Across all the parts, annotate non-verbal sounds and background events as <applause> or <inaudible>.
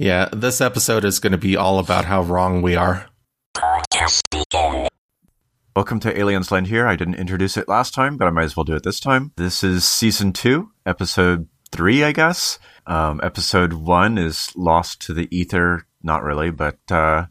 Yeah, this episode is going to be all about how wrong we are. Welcome to Aliens Land here. I didn't introduce it last time, but I might as well do it this time. This is season two, episode three, I guess. Um, episode one is lost to the ether. Not really, but uh,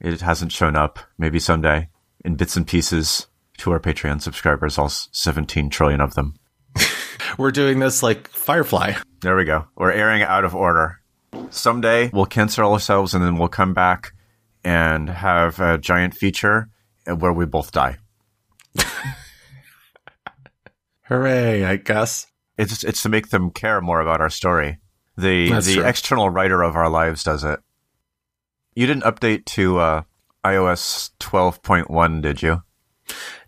it hasn't shown up. Maybe someday in bits and pieces to our Patreon subscribers, all 17 trillion of them. <laughs> We're doing this like Firefly. There we go. We're airing out of order. Someday we'll cancel ourselves and then we'll come back and have a giant feature where we both die. <laughs> Hooray, I guess. It's it's to make them care more about our story. The That's the true. external writer of our lives does it. You didn't update to uh, iOS 12.1, did you?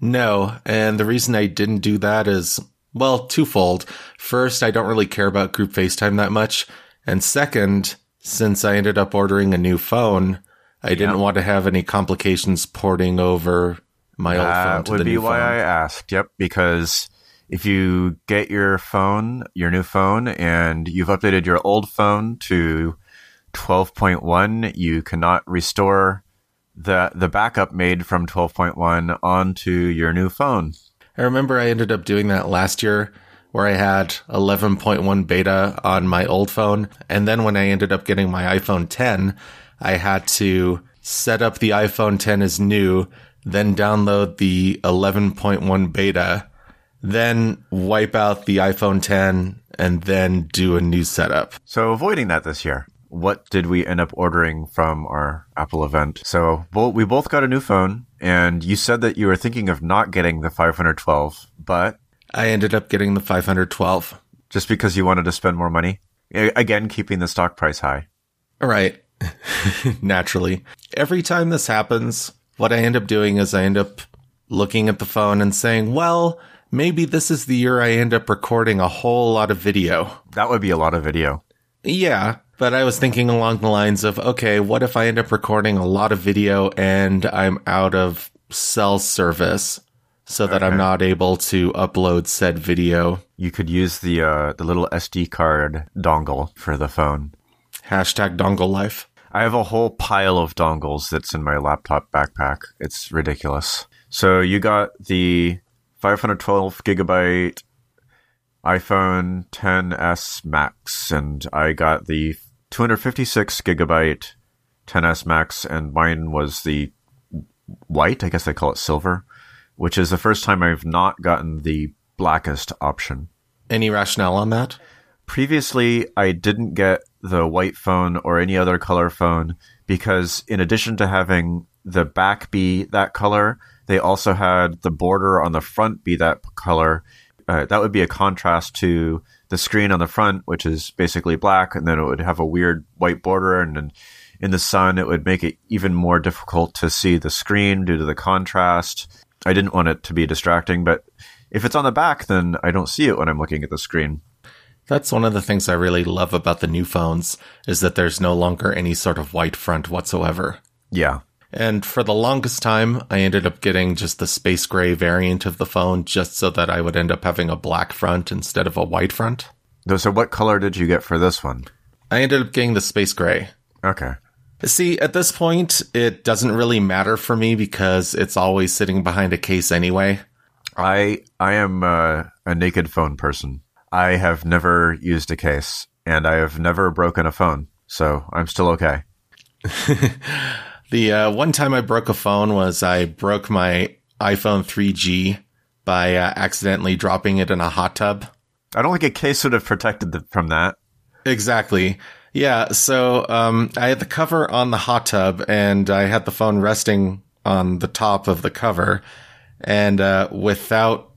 No, and the reason I didn't do that is, well, twofold. First, I don't really care about group FaceTime that much. And second, since I ended up ordering a new phone, I didn't want to have any complications porting over my old phone That to would the be new why phone. I asked. Yep, because if you get your phone, your new phone, and you've updated your old phone to 12.1, you cannot restore the the backup made from 12.1 onto your new phone. I remember I ended up doing that last year where I had 11.1 beta on my old phone. And then when I ended up getting my iPhone 10, I had to set up the iPhone 10 as new, then download the 11.1 beta, then wipe out the iPhone 10 and then do a new setup. So avoiding that this year. What did we end up ordering from our Apple event? So we both got a new phone, and you said that you were thinking of not getting the 512, but I ended up getting the 512. just because you wanted to spend more money. Again, keeping the stock price high. All right. <laughs> Naturally. Every time this happens, what I end up doing is I end up looking at the phone and saying, well, maybe this is the year I end up recording a whole lot of video. That would be a lot of video. Yeah, but I was thinking along the lines of, okay, what if I end up recording a lot of video and I'm out of cell service so that I'm not able to upload said video? You could use the uh, the little SD card dongle for the phone. Hashtag dongle life. I have a whole pile of dongles that's in my laptop backpack. It's ridiculous. So you got the 512 gigabyte iPhone 10s Max, and I got the 256 gigabyte 10s Max, and mine was the white. I guess they call it silver, which is the first time I've not gotten the blackest option. Any rationale on that? Previously, I didn't get the white phone or any other color phone because, in addition to having the back be that color, they also had the border on the front be that color. Uh, that would be a contrast to the screen on the front, which is basically black, and then it would have a weird white border, and then in the sun, it would make it even more difficult to see the screen due to the contrast. I didn't want it to be distracting, but if it's on the back, then I don't see it when I'm looking at the screen. That's one of the things I really love about the new phones is that there's no longer any sort of white front whatsoever. Yeah. And for the longest time, I ended up getting just the space gray variant of the phone just so that I would end up having a black front instead of a white front. So, what color did you get for this one? I ended up getting the space gray. Okay. See, at this point, it doesn't really matter for me because it's always sitting behind a case anyway. I I am uh, a naked phone person. I have never used a case, and I have never broken a phone, so I'm still okay. <laughs> The uh, one time I broke a phone was I broke my iPhone 3G by uh, accidentally dropping it in a hot tub. I don't think a case would have protected the, from that. Exactly. Yeah. So um, I had the cover on the hot tub, and I had the phone resting on the top of the cover. And uh, without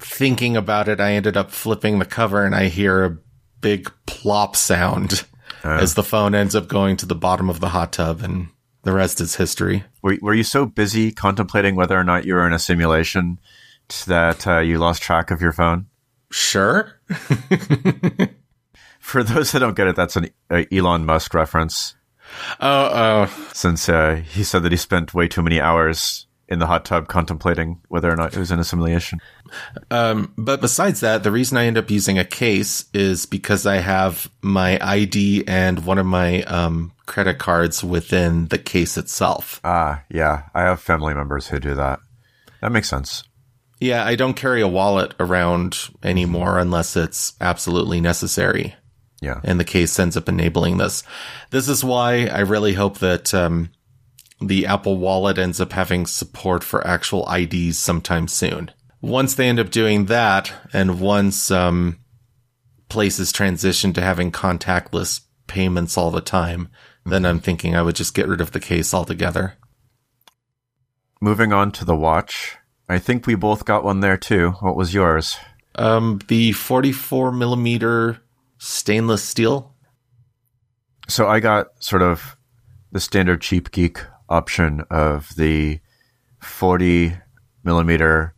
thinking about it, I ended up flipping the cover, and I hear a big plop sound <laughs> as the phone ends up going to the bottom of the hot tub, and the rest is history. Were, were you so busy contemplating whether or not you were in a simulation that uh, you lost track of your phone? Sure. <laughs> For those that don't get it, that's an uh, Elon Musk reference. Oh, oh, Since uh, he said that he spent way too many hours in the hot tub contemplating whether or not it was in assimilation. Um, but besides that, the reason I end up using a case is because I have my ID and one of my um, credit cards within the case itself. Ah, yeah. I have family members who do that. That makes sense. Yeah, I don't carry a wallet around anymore unless it's absolutely necessary. Yeah. And the case ends up enabling this. This is why I really hope that um, the Apple Wallet ends up having support for actual IDs sometime soon. Once they end up doing that, and once um, places transition to having contactless payments all the time, then I'm thinking I would just get rid of the case altogether. Moving on to the watch. I think we both got one there too. What was yours? Um, the 44 millimeter stainless steel. So I got sort of the standard cheap geek option of the 40 millimeter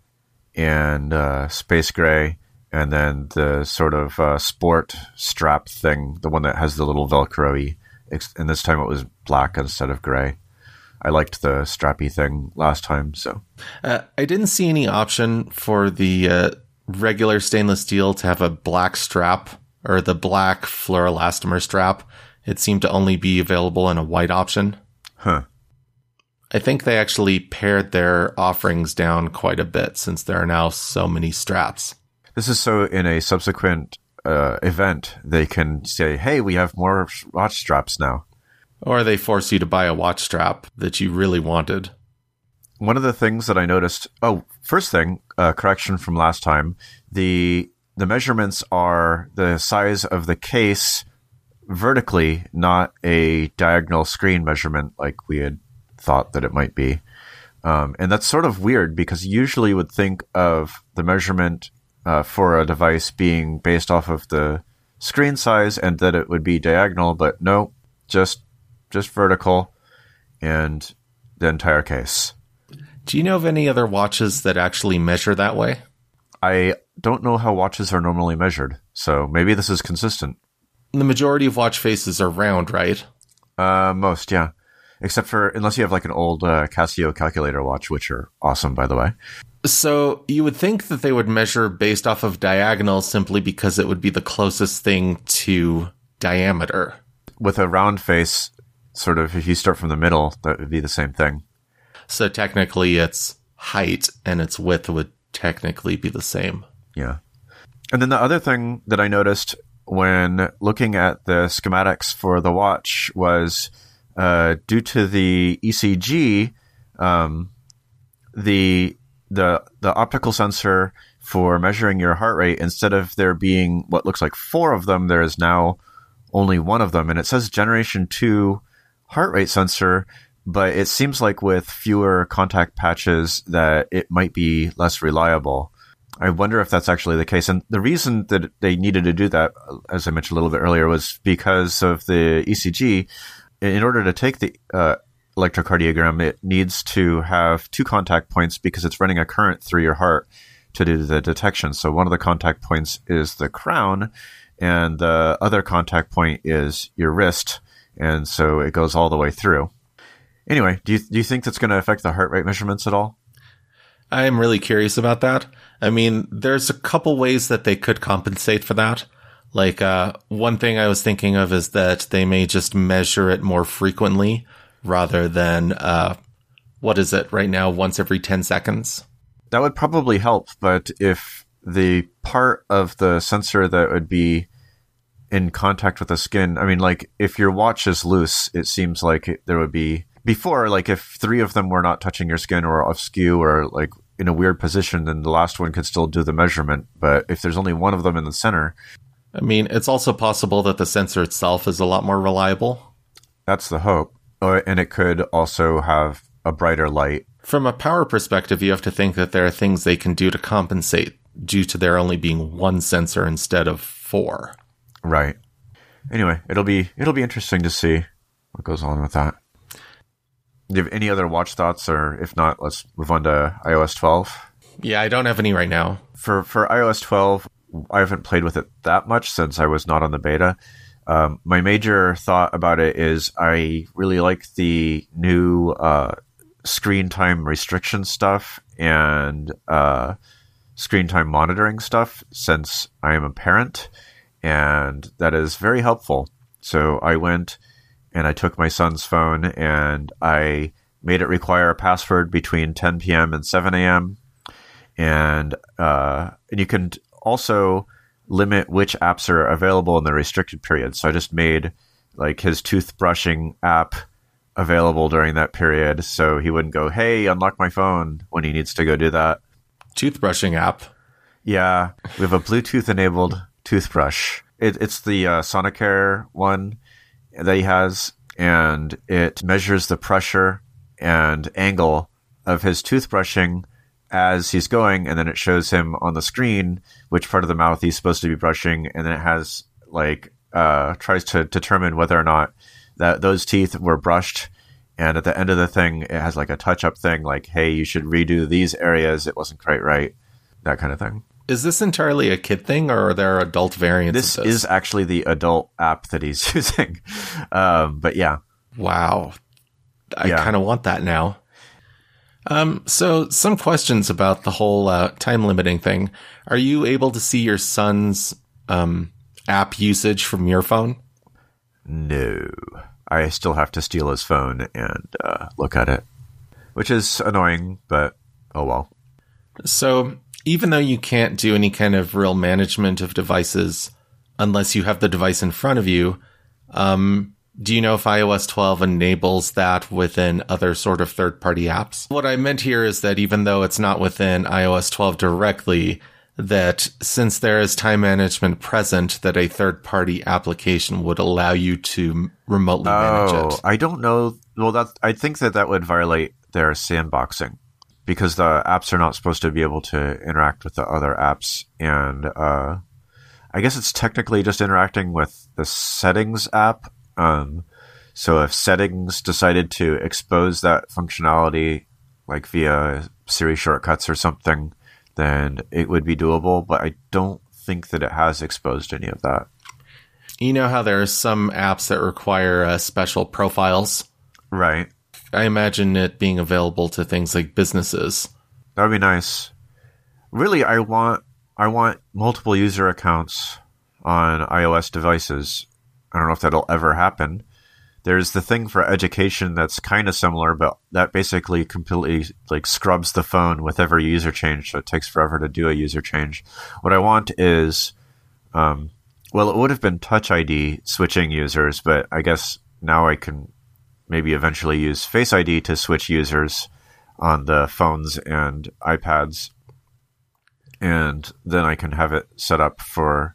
and uh, space gray, and then the sort of uh, sport strap thing, the one that has the little Velcro And this time it was black instead of gray. I liked the strappy thing last time, so. Uh, I didn't see any option for the uh, regular stainless steel to have a black strap or the black fluoroelastomer strap. It seemed to only be available in a white option. Huh. I think they actually pared their offerings down quite a bit since there are now so many straps. This is so in a subsequent uh, event, they can say, hey, we have more watch straps now. Or they force you to buy a watch strap that you really wanted. One of the things that I noticed, oh, first thing, uh, correction from last time, the the measurements are the size of the case vertically, not a diagonal screen measurement like we had thought that it might be. Um, and that's sort of weird because usually you would think of the measurement uh, for a device being based off of the screen size and that it would be diagonal, but no, just just vertical and the entire case. Do you know of any other watches that actually measure that way? I don't know how watches are normally measured, so maybe this is consistent. The majority of watch faces are round, right? Uh, most, yeah. Except for unless you have like an old uh, Casio calculator watch, which are awesome, by the way. So you would think that they would measure based off of diagonal simply because it would be the closest thing to diameter. With a round face, sort of, if you start from the middle, that would be the same thing. So technically, its height and its width would technically be the same. Yeah. And then the other thing that I noticed when looking at the schematics for the watch was uh, due to the ECG, um, the the the optical sensor for measuring your heart rate instead of there being what looks like four of them, there is now only one of them, and it says generation two heart rate sensor. But it seems like with fewer contact patches that it might be less reliable. I wonder if that's actually the case. And the reason that they needed to do that, as I mentioned a little bit earlier, was because of the ECG. In order to take the uh, electrocardiogram, it needs to have two contact points because it's running a current through your heart to do the detection. So one of the contact points is the crown, and the other contact point is your wrist, and so it goes all the way through. Anyway, do you do you think that's going to affect the heart rate measurements at all? I'm really curious about that. I mean, there's a couple ways that they could compensate for that. Like, uh, one thing I was thinking of is that they may just measure it more frequently rather than, uh, what is it right now, once every 10 seconds? That would probably help, but if the part of the sensor that would be in contact with the skin, I mean, like, if your watch is loose, it seems like there would be before, like if three of them were not touching your skin or askew or like in a weird position, then the last one could still do the measurement. But if there's only one of them in the center, I mean, it's also possible that the sensor itself is a lot more reliable. That's the hope. Uh, and it could also have a brighter light. From a power perspective, you have to think that there are things they can do to compensate due to there only being one sensor instead of four. Right. Anyway, it'll be it'll be interesting to see what goes on with that. Do you have any other watch thoughts, or if not, let's move on to iOS 12. Yeah, I don't have any right now. For for iOS 12, I haven't played with it that much since I was not on the beta. Um, my major thought about it is I really like the new uh, screen time restriction stuff and uh, screen time monitoring stuff since I am a parent, and that is very helpful. So I went and I took my son's phone and I made it require a password between 10 p.m. and 7 a.m. And uh, and you can also limit which apps are available in the restricted period. So I just made like his toothbrushing app available during that period, so he wouldn't go, "Hey, unlock my phone" when he needs to go do that. Toothbrushing app. Yeah, we have a Bluetooth enabled toothbrush. It, it's the uh, Sonicare one that he has, and it measures the pressure and angle of his toothbrushing as he's going, and then it shows him on the screen which part of the mouth he's supposed to be brushing, and then it has like uh, tries to determine whether or not that those teeth were brushed. And at the end of the thing, it has like a touch up thing, like, "Hey, you should redo these areas. It wasn't quite right." That kind of thing. Is this entirely a kid thing, or are there adult variants? This, this? is actually the adult app that he's <laughs> using. Um, but yeah, wow. I Yeah. kind of want that now. Um, so some questions about the whole uh, time limiting thing. Are you able to see your son's um, app usage from your phone? no, I still have to steal his phone and uh, look at it, which is annoying. But oh well. So even though you can't do any kind of real management of devices unless you have the device in front of you, um, do you know if iOS 12 enables that within other sort of third party apps? What I meant here is that even though it's not within iOS 12 directly, that since there is time management present, that a third party application would allow you to remotely manage Oh, it. I don't know. Well, that I think that that would violate their sandboxing because the apps are not supposed to be able to interact with the other apps, and uh, I guess it's technically just interacting with the settings app. Um, so if settings decided to expose that functionality, like via Siri shortcuts or something, then it would be doable. But I don't think that it has exposed any of that. You know how there are some apps that require uh, special profiles? Right. I imagine it being available to things like businesses. That would be nice. Really, I want I want multiple user accounts on iOS devices. I don't know if that'll ever happen. There's the thing for education that's kind of similar, but that basically completely like scrubs the phone with every user change, so it takes forever to do a user change. What I want is, um, well, it would have been Touch ID switching users, but I guess now I can maybe eventually use Face ID to switch users on the phones and iPads, and then I can have it set up for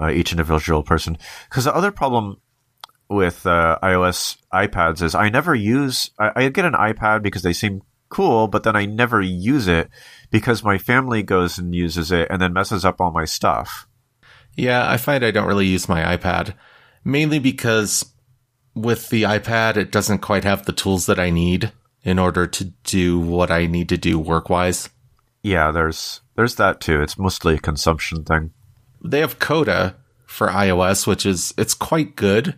uh, each individual person. Because the other problem with uh, iOS iPads is I never use. I, I get an iPad because they seem cool, but then I never use it because my family goes and uses it and then messes up all my stuff. Yeah, I find I don't really use my iPad, mainly because with the iPad, it doesn't quite have the tools that I need in order to do what I need to do work wise. Yeah, there's there's that too. It's mostly a consumption thing. They have Coda for iOS, which is it's quite good,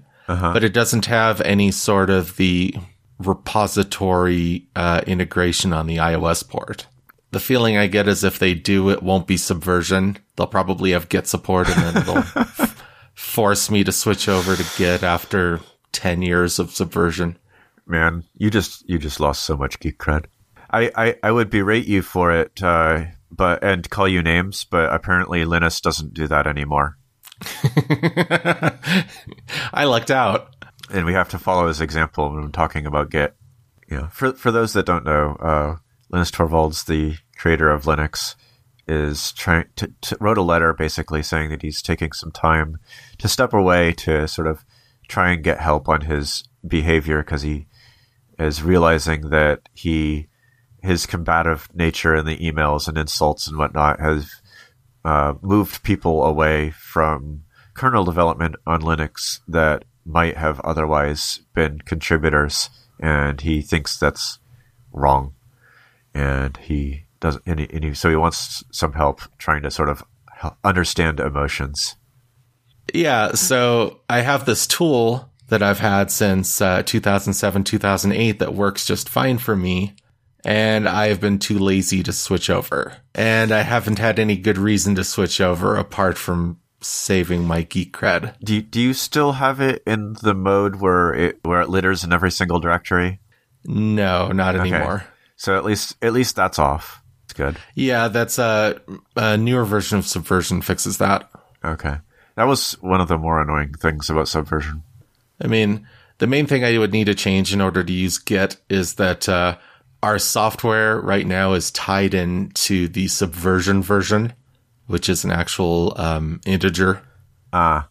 but it doesn't have any sort of the repository uh, integration on the iOS port. The feeling I get is if they do, it won't be Subversion. They'll probably have Git support, and then they'll f- <laughs> force me to switch over to Git after ten years of Subversion. Man, you just you just lost so much geek cred. I, I, I would berate you for it, uh, but and call you names, but apparently Linus doesn't do that anymore, <laughs> I lucked out. and we have to follow his example when talking about Git. You know, for for those that don't know, uh, Linus Torvalds, the creator of Linux, is trying to, to wrote a letter basically saying that he's taking some time to step away to sort of try and get help on his behavior because he is realizing that he his combative nature in the emails and insults and whatnot has uh, moved people away from kernel development on Linux that might have otherwise been contributors, and he thinks that's wrong, and he doesn't. And he, and he, so he wants some help trying to sort of understand emotions. Yeah, so I have this tool that I've had since uh, 2007, 2008 that works just fine for me. And I've been too lazy to switch over. And I haven't had any good reason to switch over apart from saving my geek cred. Do you, do you still have it in the mode where it where it litters in every single directory? No, not Okay. anymore. So at least at least that's off. It's good. Yeah, that's a, a newer version of Subversion fixes that. Okay. That was one of the more annoying things about Subversion. I mean, the main thing I would need to change in order to use Git is that uh, our software right now is tied in to the Subversion version, which is an actual um, integer. Uh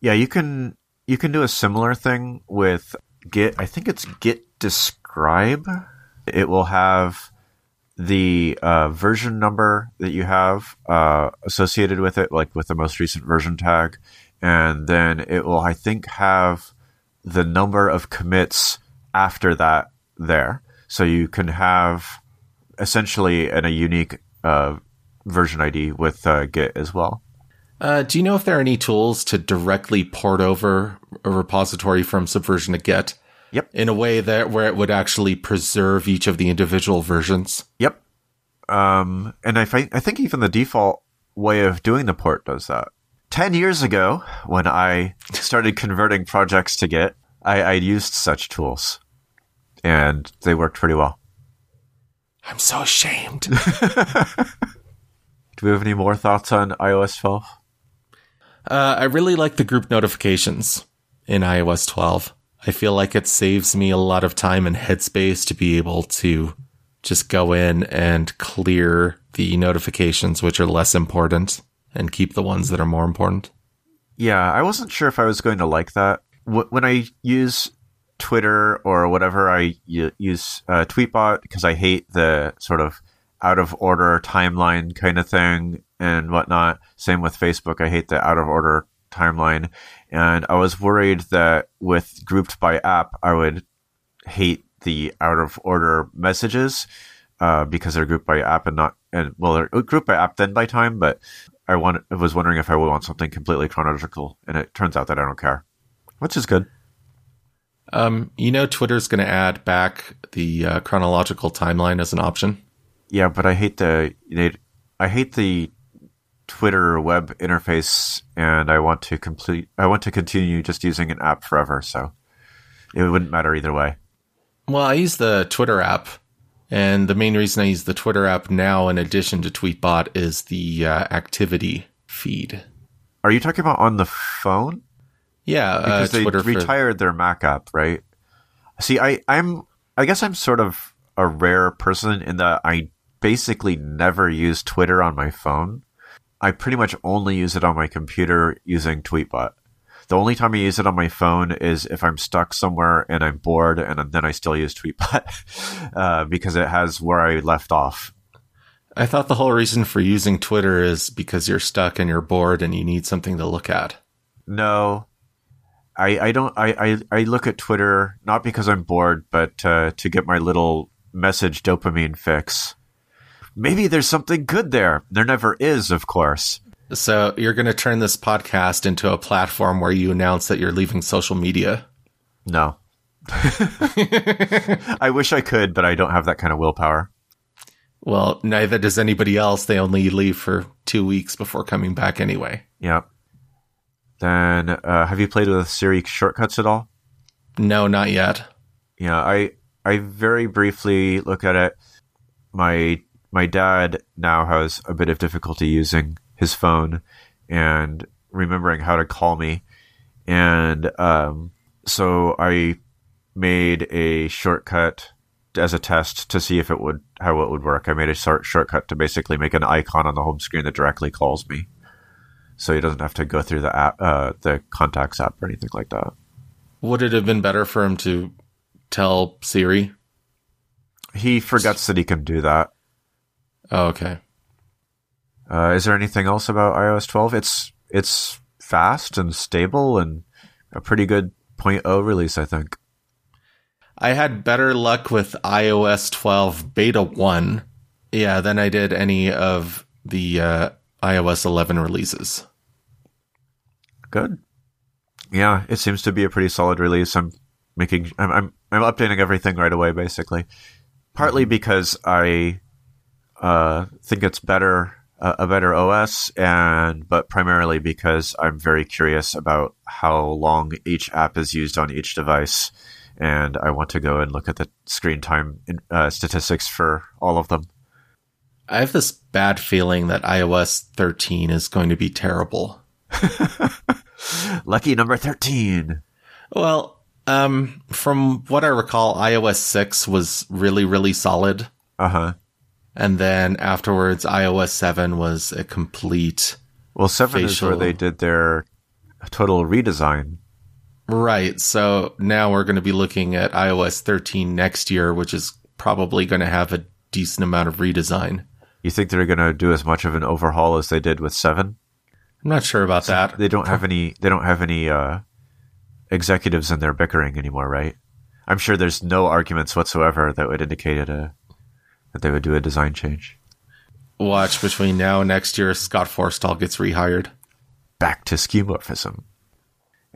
yeah, you can you can do a similar thing with Git. I think it's Git describe. It will have the uh, version number that you have uh, associated with it, like with the most recent version tag, and then it will, I think, have the number of commits after that there. So you can have essentially an, a unique uh, version ID with uh, Git as well. Uh, do you know if there are any tools to directly port over a repository from Subversion to Git? Yep. In a way that where it would actually preserve each of the individual versions. Yep. Um, and I, fi- I think even the default way of doing the port does that. 10 years ago, when I started converting projects to Git, I, I used such tools. And they worked pretty well. I'm so ashamed. <laughs> Do we have any more thoughts on iOS 12? Uh, I really like the group notifications in iOS 12. I feel like it saves me a lot of time and headspace to be able to just go in and clear the notifications which are less important and keep the ones that are more important. Yeah, I wasn't sure if I was going to like that. When I use Twitter or whatever, I use uh, Tweetbot because I hate the sort of out of order timeline kind of thing and whatnot. Same with Facebook. I hate the out of order timeline. And I was worried that with grouped by app, I would hate the out of order messages uh, because they're grouped by app and not, and well, they're grouped by app then by time, but I want, I was wondering if I would want something completely chronological, and it turns out that I don't care, which is good. Um, you know, Twitter's going to add back the uh, chronological timeline as an option. Yeah, but I hate the, I hate the Twitter web interface, and I want to complete, I want to continue just using an app forever. So it wouldn't matter either way. Well, I use the Twitter app, and the main reason I use the Twitter app now, in addition to Tweetbot, is the uh, activity feed. Are you talking about on the phone? Yeah, uh, because they Twitter for- retired their Mac app, right? See, I, I'm, I guess I'm sort of a rare person in that I basically never use Twitter on my phone. I pretty much only use it on my computer using Tweetbot. The only time I use it on my phone is if I'm stuck somewhere and I'm bored, and then I still use Tweetbot <laughs> uh, because it has where I left off. I thought the whole reason for using Twitter is because you're stuck and you're bored and you need something to look at. No, I, I don't. I, I, I look at Twitter not because I'm bored, but uh, to get my little message dopamine fix. Maybe there's something good there. There never is, of course. So you're going to turn this podcast into a platform where you announce that you're leaving social media. No. <laughs> I wish I could, but I don't have that kind of willpower. Well, neither does anybody else. They only leave for two weeks before coming back anyway. Yeah. Then, uh, have you played with Siri shortcuts at all? No, not yet. Yeah, I I very briefly look at it. My my dad now has a bit of difficulty using his phone and remembering how to call me, and um, so I made a shortcut as a test to see if it would how it would work. I made a short shortcut to basically make an icon on the home screen that directly calls me, so he doesn't have to go through the app, uh, the contacts app or anything like that. Would it have been better for him to tell Siri? He forgets that he can do that. Oh, okay. Uh, is there anything else about iOS 12? It's it's fast and stable and a pretty good 0.0 release, I think. I had better luck with iOS 12 beta 1, yeah, than I did any of the uh, iOS 11 releases. Good. Yeah, it seems to be a pretty solid release. I'm making I'm I'm, I'm updating everything right away, basically. Partly because I uh, think it's better a, a better OS, and but primarily because I'm very curious about how long each app is used on each device, and I want to go and look at the screen time uh, statistics for all of them. I have this bad feeling that iOS 13 is going to be terrible. <laughs> Lucky number 13. Well, um, from what I recall, iOS 6 was really, really solid. Uh huh. And then afterwards, iOS 7 was a complete. Well, 7 is where they did their total redesign. Right. So now we're going to be looking at iOS 13 next year, which is probably going to have a decent amount of redesign. You think they're going to do as much of an overhaul as they did with 7? I'm not sure about that. They don't have any they don't have any uh executives in there bickering anymore, right? I'm sure there's no arguments whatsoever that would indicate a that they would do a design change. Watch between now and next year, Scott Forstall gets rehired. back to skeuomorphism.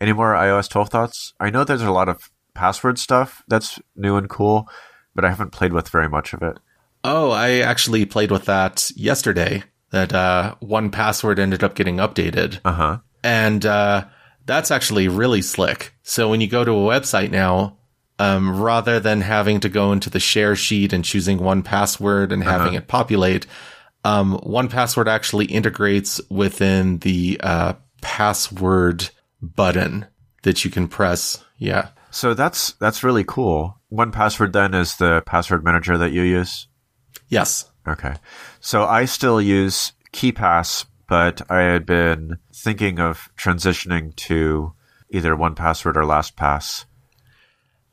Any more iOS 12 thoughts? I know there's a lot of password stuff that's new and cool, but I haven't played with very much of it. Oh, I actually played with that yesterday. That uh, 1Password ended up getting updated. Uh huh. and uh, that's actually really slick. So when you go to a website now, um, rather than having to go into the share sheet and choosing 1Password and having it populate, um, 1Password actually integrates within the uh, password button that you can press. Yeah. So that's that's really cool. 1Password then is the password manager that you use. Yes. Okay. So I still use KeePass, but I had been thinking of transitioning to either 1Password or LastPass.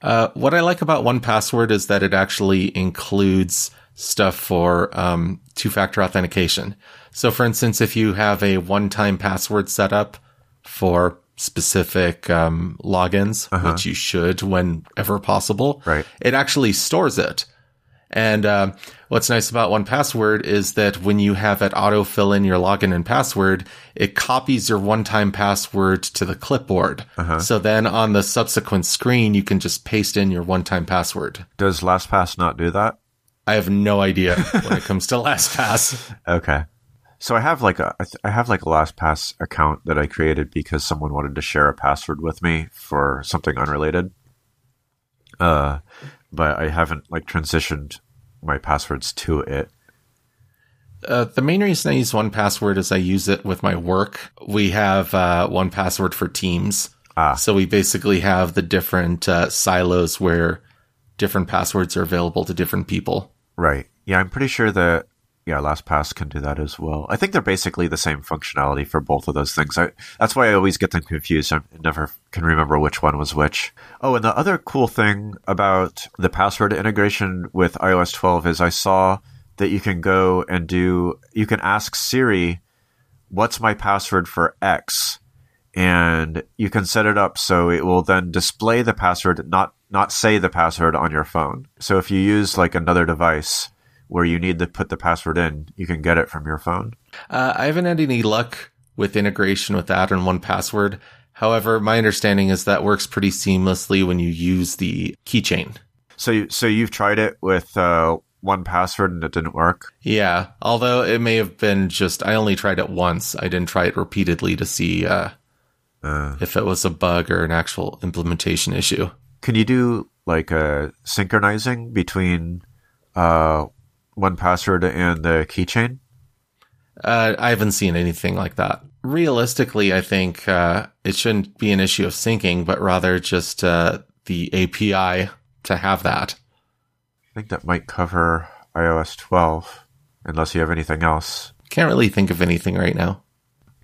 Uh, what I like about 1Password is that it actually includes stuff for um, two-factor authentication. So, for instance, if you have a one-time password set up for specific um, logins, which you should whenever possible, Right. it actually stores it. And um, what's nice about 1Password is that when you have it auto fill in your login and password, it copies your one time password to the clipboard. So then on the subsequent screen, you can just paste in your one time password. Does LastPass not do that? I have no idea when it comes to LastPass. <laughs> Okay. So I have like a I have like a LastPass account that I created because someone wanted to share a password with me for something unrelated. Uh, but I haven't like transitioned my passwords to it. Uh, the main reason I use 1Password is I use it with my work. We have uh, 1Password for Teams. Ah. So we basically have the different uh, silos where different passwords are available to different people. Right. Yeah, I'm pretty sure that yeah, LastPass can do that as well. I think they're basically the same functionality for both of those things. I, that's why I always get them confused. I never can remember which one was which. Oh, and the other cool thing about the password integration with iOS 12 is I saw that you can go and do you can ask Siri, "What's my password for X?" and you can set it up so it will then display the password, not not say the password on your phone. So if you use like another device where you need to put the password in, you can get it from your phone. Uh, I haven't had any luck with integration with that and 1Password. However, my understanding is that works pretty seamlessly when you use the keychain. So you, so you've tried it with uh, 1Password and it didn't work. Yeah, although it may have been just I only tried it once. I didn't try it repeatedly to see uh, Uh, if it was a bug or an actual implementation issue. can you do like a synchronizing between uh, 1Password and the keychain? Uh, I haven't seen anything like that. Realistically, I think uh, it shouldn't be an issue of syncing, but rather just uh, the API to have that. I think that might cover iOS 12, unless you have anything else. Can't really think of anything right now.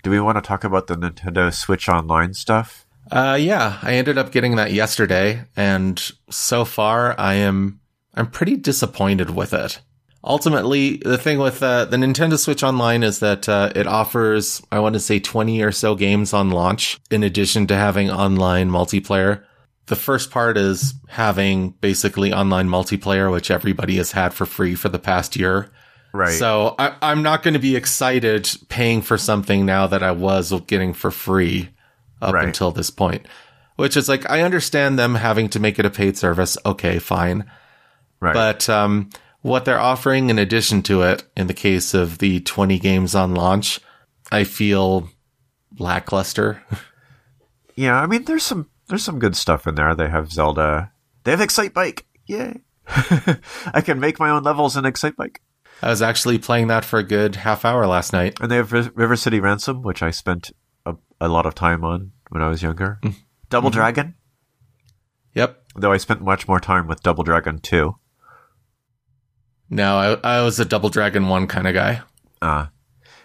Do we want to talk about the Nintendo Switch Online stuff? Uh, yeah, I ended up getting that yesterday, and so far I am I'm pretty disappointed with it. Ultimately, the thing with uh, the Nintendo Switch Online is that uh, it offers, I want to say, 20 or so games on launch, in addition to having online multiplayer. The first part is having basically online multiplayer, which everybody has had for free for the past year. Right. So I, I'm not going to be excited paying for something now that I was getting for free up Right. until this point. Which is like I understand them having to make it a paid service. Okay, fine. right. But um, what they're offering in addition to it, in the case of the 20 games on launch, I feel lackluster. <laughs> Yeah, I mean, there's some there's some good stuff in there. They have Zelda. They have Excitebike. Yay! <laughs> I can make my own levels in Excitebike. I was actually playing that for a good half hour last night. And they have River City Ransom, which I spent a, a lot of time on when I was younger. Mm. Double Mm-hmm. Dragon, Yep. though I spent much more time with Double Dragon 2. No, I, I was a Double Dragon 1 kind of guy. Uh,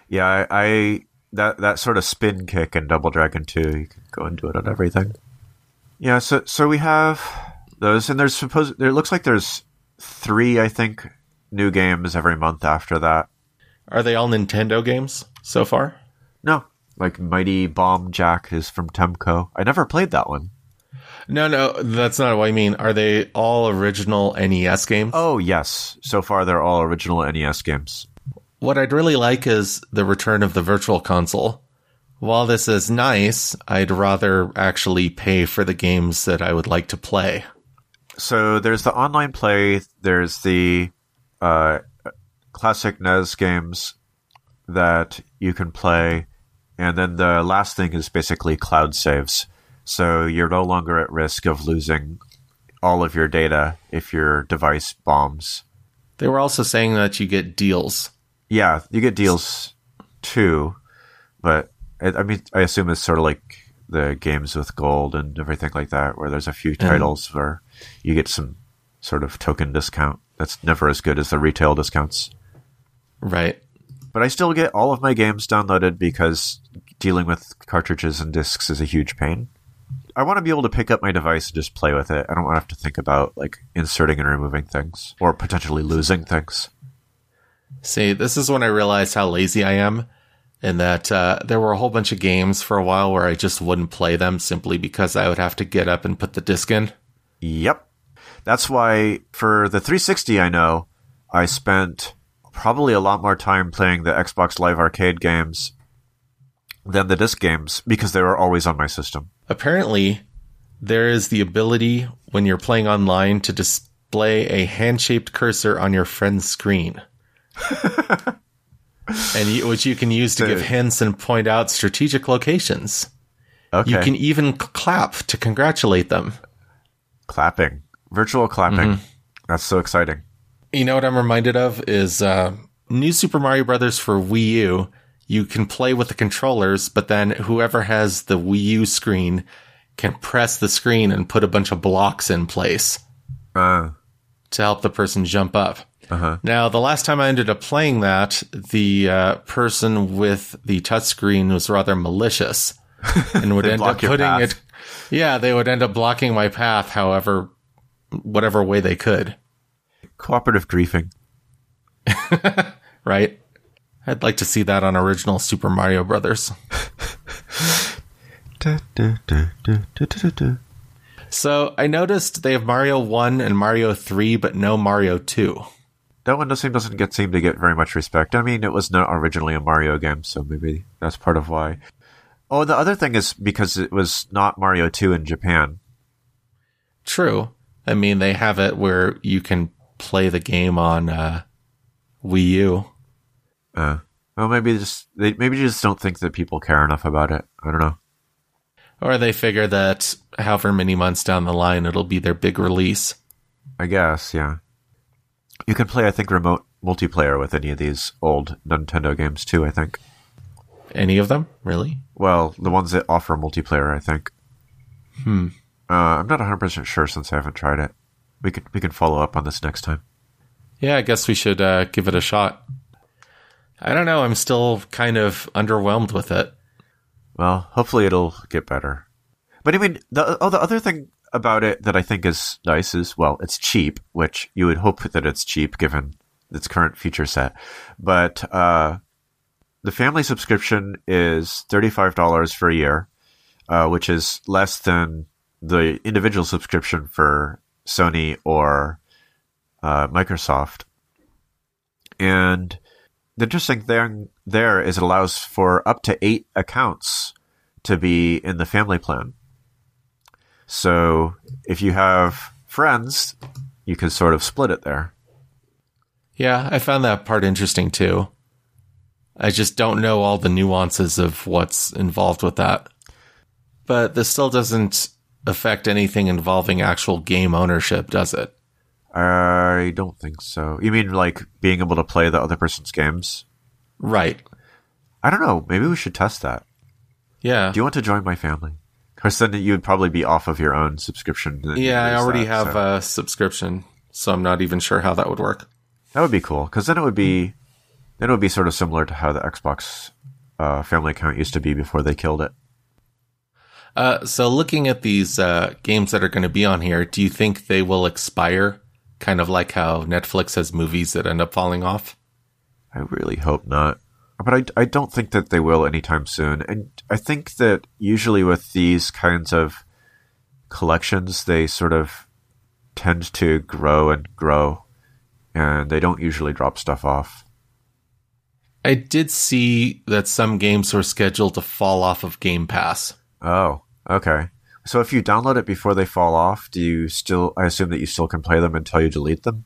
yeah, I, I that that sort of spin kick in Double Dragon 2, you can go and do it on everything. Yeah, so so we have those, and there's supposed there looks like there's three, I think, new games every month after that. Are they all Nintendo games so far? No, like Mighty Bomb Jack is from Tecmo. I never played that one. No, no, that's not what I mean. Are they all original NES games? Oh yes, so far they're all original NES games. What I'd really like is the return of the Virtual Console. While this is nice, I'd rather actually pay for the games that I would like to play. So there's the online play. There's the uh, classic NES games that you can play, and then the last thing is basically cloud saves. So you're no longer at risk of losing all of your data if your device bombs. They were also saying that you get deals. Yeah, you get deals too, but I I mean, I assume it's sort of like the games with gold and everything like that, where there's a few mm-hmm. titles where you get some sort of token discount. That's never as good as the retail discounts. Right. But I still get all of my games downloaded because dealing with cartridges and discs is a huge pain. I want to be able to pick up my device and just play with it. I don't want to have to think about like inserting and removing things or potentially losing things. See, this is when I realized how lazy I am, and that uh, there were a whole bunch of games for a while where I just wouldn't play them simply because I would have to get up and put the disc in. Yep. That's why for the 360, I know I spent probably a lot more time playing the Xbox Live Arcade games than the disc games because they were always on my system. Apparently, there is the ability when you're playing online to display a hand shaped cursor on your friend's screen. <laughs> and you, which you can use to give hints and point out strategic locations. Okay. You can even clap to congratulate them. clapping, virtual clapping. That's so exciting. You know what I'm reminded of is uh, New Super Mario Brothers for Wii U. You can play with the controllers, but then whoever has the Wii U screen can press the screen and put a bunch of blocks in place Uh, to help the person jump up. uh-huh. Now, the last time I ended up playing that, the uh, person with the touchscreen was rather malicious <laughs> and would end up putting it. Yeah, they would end up blocking my path, however, whatever way they could. Cooperative griefing. <laughs> right? I'd like to see that on original Super Mario Brothers. <laughs> So I noticed they have Mario 1 and Mario 3, but no Mario 2. That one doesn't doesn't get seem to get very much respect. I mean, it was not originally a Mario game, so maybe that's part of why. Oh, the other thing is because it was not Mario Two in Japan. True. I mean, they have it where you can play the game on uh, Wii U. Uh, well, maybe just they maybe just don't think that people care enough about it. I don't know. Or they figure that however many months down the line, it'll be their big release. I guess, yeah. You can play, I think, remote multiplayer with any of these old Nintendo games too. I think. Any of them? Really? Well, the ones that offer multiplayer, I think. Hmm. Uh, I'm not 100 percent sure since I haven't tried it. We could we can follow up on this next time. Yeah, I guess we should uh, give it a shot. I don't know. I'm still kind of underwhelmed with it. Well, hopefully it'll get better. But I mean, the oh, the other thing about it that I think is nice is well, it's cheap, which you would hope that it's cheap given its current feature set. But uh, the family subscription is thirty five dollars for a year, uh, which is less than the individual subscription for Sony or uh, Microsoft. And the interesting thing there is it allows for up to eight accounts to be in the family plan. So if you have friends, you can sort of split it there. Yeah, I found that part interesting too. I just don't know all the nuances of what's involved with that. But this still doesn't affect anything involving actual game ownership, does it? I don't think so. You mean like being able to play the other person's games? Right. I don't know. Maybe we should test that. Yeah. Do you want to join my family? Because then you would probably be off of your own subscription. yeah, I already that, have so- a subscription, so I'm not even sure how that would work. That would be cool. Because then it would be, then it would be sort of similar to how the Xbox uh, family account used to be before they killed it. Uh, so looking at these uh, games that are going to be on here, do you think they will expire? Kind of like how Netflix has movies that end up falling off. I really hope not. But I, I don't think that they will anytime soon. And I think that usually with these kinds of collections, they sort of tend to grow and grow. And they don't usually drop stuff off. I did see that some games were scheduled to fall off of Game Pass. Oh, okay. So if you download it before they fall off, do you still, I assume that you still can play them until you delete them?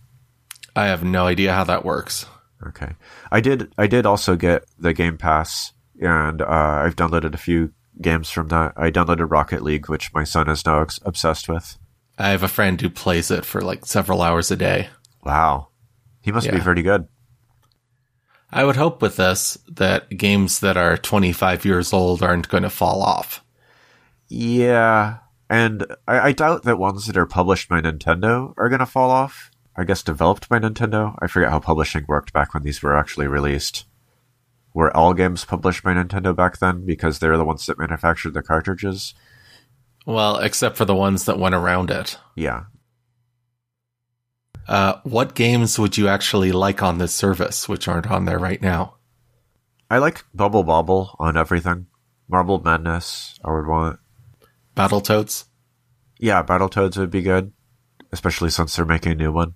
I have no idea how that works. Okay. I did. I did also get the Game Pass, and uh, I've downloaded a few games from that. I downloaded Rocket League, which my son is now ex- obsessed with. I have a friend who plays it for like several hours a day. Wow, he must be pretty good. I would hope with this that games that are 25 years old aren't going to fall off. Yeah, and I, I doubt that ones that are published by Nintendo are going to fall off. I guess developed by Nintendo. I forget how publishing worked back when these were actually released. Were all games published by Nintendo back then because they're the ones that manufactured the cartridges? Well, except for the ones that went around it. Yeah, Uh, what games would you actually like on this service, which aren't on there right now? I like Bubble Bobble on everything. Marble Madness, I would want. Battletoads? Yeah, Battletoads would be good, especially since they're making a new one.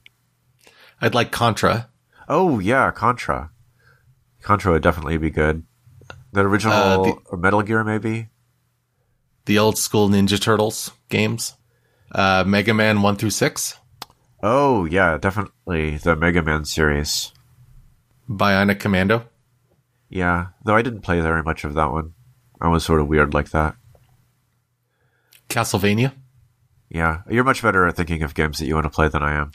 I'd like Contra. Oh yeah, Contra. Contra would definitely be good. The original Uh, the- or Metal Gear, maybe. The old school Ninja Turtles games. Uh, Mega Man 1 through 6. Oh yeah, definitely the Mega Man series. Bionic Commando. Yeah, though I didn't play very much of that one. I was sort of weird like that. Castlevania. Yeah, you're much better at thinking of games that you want to play than I am.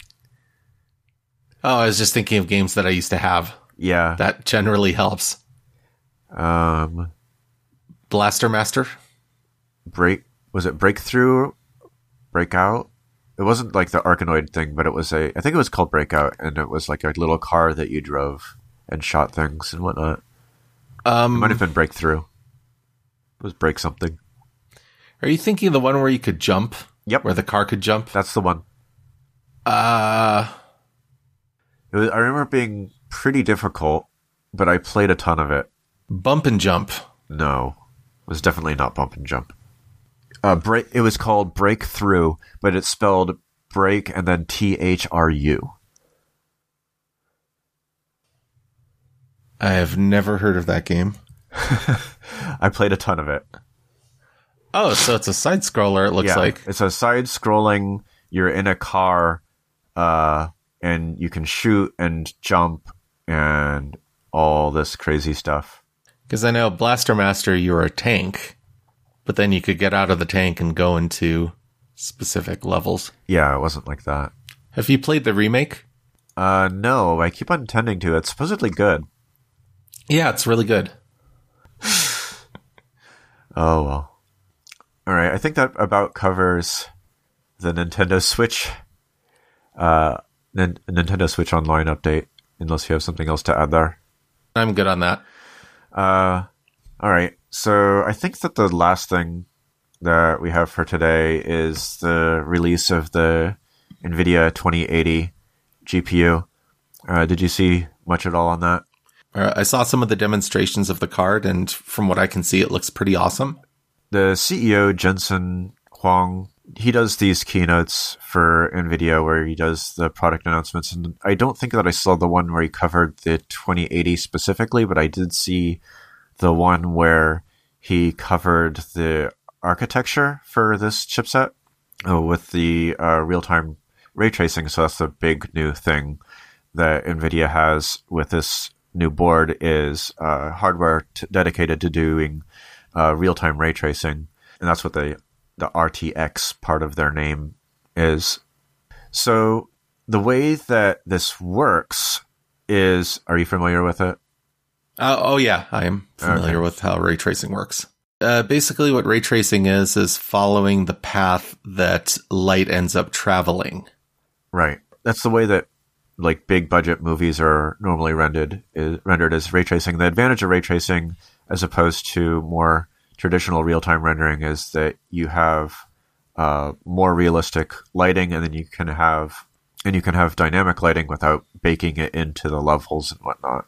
Oh, I was just thinking of games that I used to have. Yeah. That generally helps. um, Blaster Master. break was it breakthrough breakout it wasn't like the arkanoid thing but it was a i think it was called breakout and it was like a little car that you drove and shot things and whatnot Um, it might have been breakthrough it was break something are you thinking the one where you could jump? Yep. Where the car could jump? that's the one Uh, it was, i remember it being pretty difficult but i played a ton of it Bump and Jump. no it was definitely not bump and jump uh break it was called breakthrough but it's spelled break and then t-h-r-u I have never heard of that game. <laughs> i played a ton of it Oh, so it's a side scroller, it looks like. it's a side scrolling you're in a car uh and you can shoot and jump and all this crazy stuff Because I know Blaster Master, you were a tank, but then you could get out of the tank and go into specific levels. yeah it wasn't like that Have you played the remake? uh no i keep on intending to it's supposedly good Yeah, it's really good. <sighs> oh well all right i think that about covers the nintendo switch uh Nin- nintendo switch online update unless you have something else to add there I'm good on that. Uh, all right. So I think that the last thing that we have for today is the release of the NVIDIA 2080 GPU. Uh, did you see much at all on that? Uh, I saw some of the demonstrations of the card, and from what I can see, it looks pretty awesome. The CEO, Jensen Huang, he does these keynotes for NVIDIA where he does the product announcements. And I don't think that I saw the one where he covered the 2080 specifically, but I did see the one where he covered the architecture for this chipset uh, with the uh, real time ray tracing. So that's the big new thing that NVIDIA has with this new board is uh, hardware t- dedicated to doing uh, real time ray tracing. And that's what the, the RTX part of their name is. So the way that this works is are you familiar with it? Uh, oh yeah, I am familiar okay. with how ray tracing works. Uh, basically, what ray tracing is is following the path that light ends up traveling. Right. That's the way that like big budget movies are normally rendered is rendered as ray tracing. The advantage of ray tracing, as opposed to more traditional real time rendering, is that you have uh, more realistic lighting, and then you can have and you can have dynamic lighting without baking it into the levels and whatnot.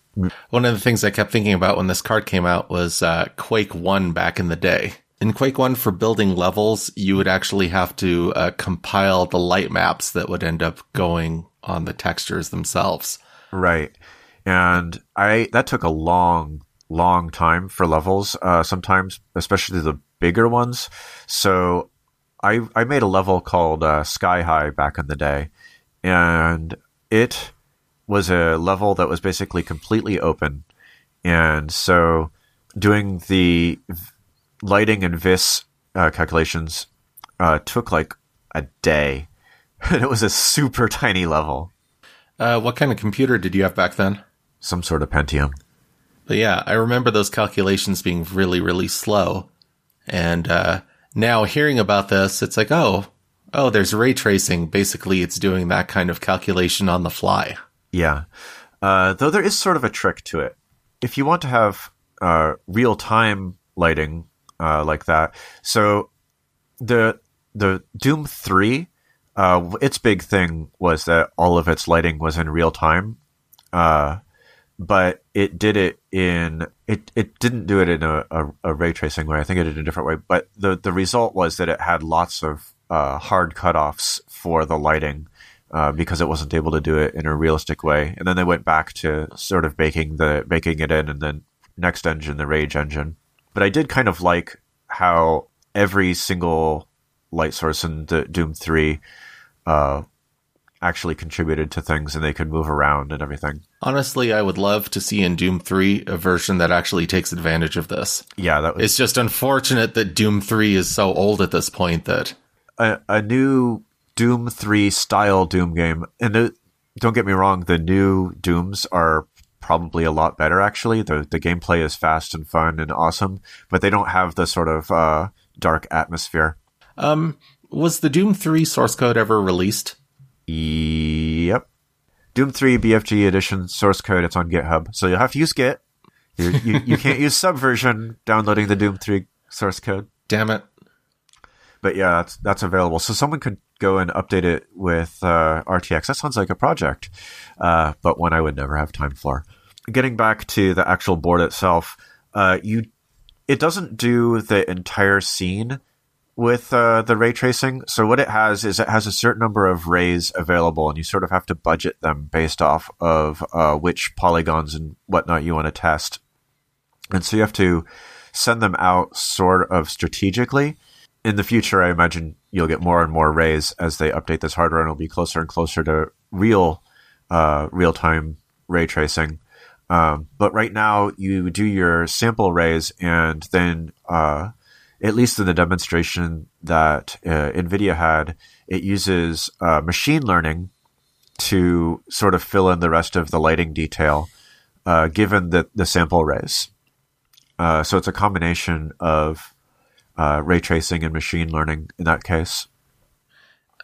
One of the things I kept thinking about when this card came out was uh, Quake 1 back in the day. In Quake 1, for building levels, you would actually have to uh, compile the light maps that would end up going on the textures themselves. Right. And I that took a long, long time for levels, uh, sometimes, especially the bigger ones. So I, I made a level called uh, Sky High back in the day, and it was a level that was basically completely open. And so doing the lighting and vis uh, calculations uh, took like a day. <laughs> And it was a super tiny level. Uh, what kind of computer did you have back then? Some sort of Pentium. But yeah, I remember those calculations being really, really slow. And uh, now hearing about this, it's like, oh, oh, there's ray tracing. Basically, it's doing that kind of calculation on the fly. Yeah. Uh, though there is sort of a trick to it. If you want to have uh, real time lighting uh, like that, so the the Doom three, uh, its big thing was that all of its lighting was in real time, uh, but it did it in it. It didn't do it in a, a, a, ray tracing way. I think it did it a different way. But the the result was that it had lots of uh, hard cutoffs for the lighting uh, because it wasn't able to do it in a realistic way. And then they went back to sort of baking the baking it in, and then next engine, the Rage engine. But I did kind of like how every single light source in the Doom Three uh, actually contributed to things, and they could move around and everything. Honestly, I would love to see in Doom 3 a version that actually takes advantage of this. Yeah, that was... It's just unfortunate that Doom 3 is so old at this point that a, a new Doom 3 style Doom game. And the, don't get me wrong, the new Dooms are probably a lot better actually. The the gameplay is fast and fun and awesome, but they don't have the sort of uh, dark atmosphere. Um was the Doom 3 source code ever released? Yep. Doom 3 BFG edition source code it's on GitHub. So you'll have to use Git. You, you, you can't use <laughs> Subversion downloading the Doom 3 source code. Damn it but yeah, that's that's available. So someone could go and update it with uh, RTX. That sounds like a project, uh, but one I would never have time for. Getting back to the actual board itself, uh, you it doesn't do the entire scene with uh, the ray tracing. So what it has is it has a certain number of rays available, and you sort of have to budget them based off of uh, which polygons and whatnot you want to test. And so you have to send them out sort of strategically in the future, I imagine you'll get more and more rays as they update this hardware, and it'll be closer and closer to real, uh, real time ray tracing. Um, but right now, you do your sample rays, and then, uh, at least in the demonstration that uh, NVIDIA had, it uses uh, machine learning to sort of fill in the rest of the lighting detail, uh, given the, the sample rays. Uh, so it's a combination of uh, ray tracing and machine learning in that case.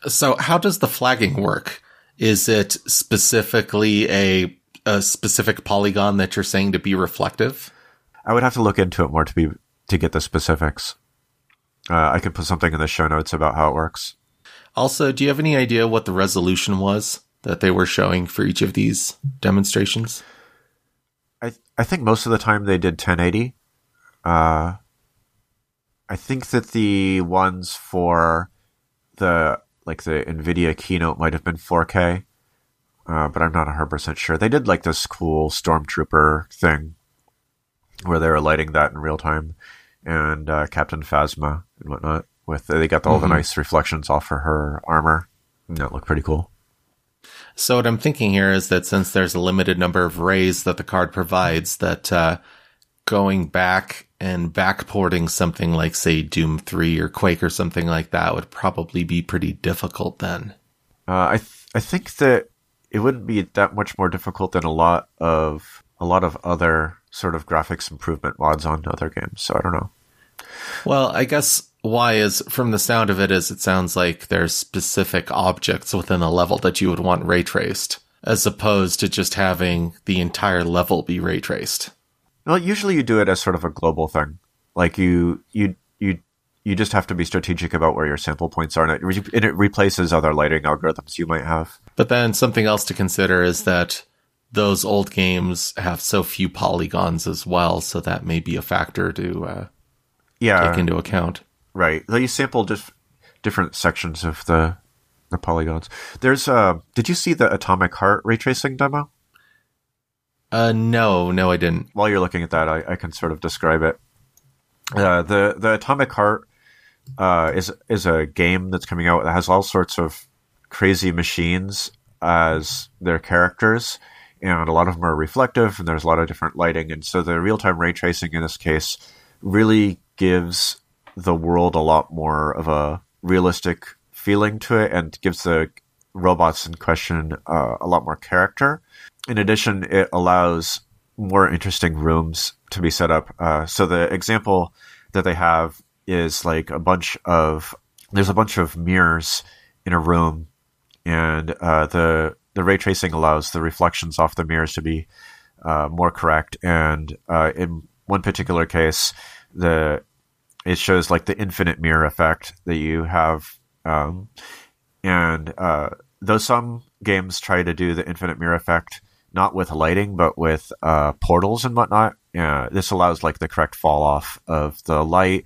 So, how does the flagging work? Is it specifically a a specific polygon that you're saying to be reflective? I would have to look into it more to be to get the specifics. Uh, I could put something in the show notes about how it works. Also, do you have any idea what the resolution was that they were showing for each of these demonstrations? I I think most of the time they did 1080. Uh, I think that the ones for the like the Nvidia keynote might have been 4K, uh, but I'm not 100 percent sure. They did like this cool stormtrooper thing where they were lighting that in real time, and uh, Captain Phasma and whatnot. With they got all mm-hmm. the nice reflections off of her armor. That looked pretty cool. So what I'm thinking here is that since there's a limited number of rays that the card provides, that uh, going back and backporting something like say Doom 3 or Quake or something like that would probably be pretty difficult then. Uh, I th- I think that it wouldn't be that much more difficult than a lot of a lot of other sort of graphics improvement mods on other games. So I don't know. Well, I guess why is from the sound of it is it sounds like there's specific objects within a level that you would want ray traced as opposed to just having the entire level be ray traced. Well, usually you do it as sort of a global thing. Like you you you you just have to be strategic about where your sample points are, and it, re- and it replaces other lighting algorithms you might have. But then something else to consider is that those old games have so few polygons as well, so that may be a factor to uh, Yeah, take into account. right. Though you sample just different sections of the the polygons. There's uh, did you see the Atomic Heart ray tracing demo? Uh, no, no, I didn't. while you're looking at that, I, I can sort of describe it. Uh, the the Atomic Heart uh, is is a game that's coming out that has all sorts of crazy machines as their characters, and a lot of them are reflective, and there's a lot of different lighting, and so the real time ray tracing in this case really gives the world a lot more of a realistic feeling to it, and gives the robots in question uh, a lot more character. In addition, it allows more interesting rooms to be set up. Uh, so the example that they have is like a bunch of there's a bunch of mirrors in a room, and uh, the the ray tracing allows the reflections off the mirrors to be uh, more correct. And uh, in one particular case, the it shows like the infinite mirror effect that you have, um, and uh, though some games try to do the infinite mirror effect not with lighting but with uh, portals and whatnot. This allows like the correct fall off of the light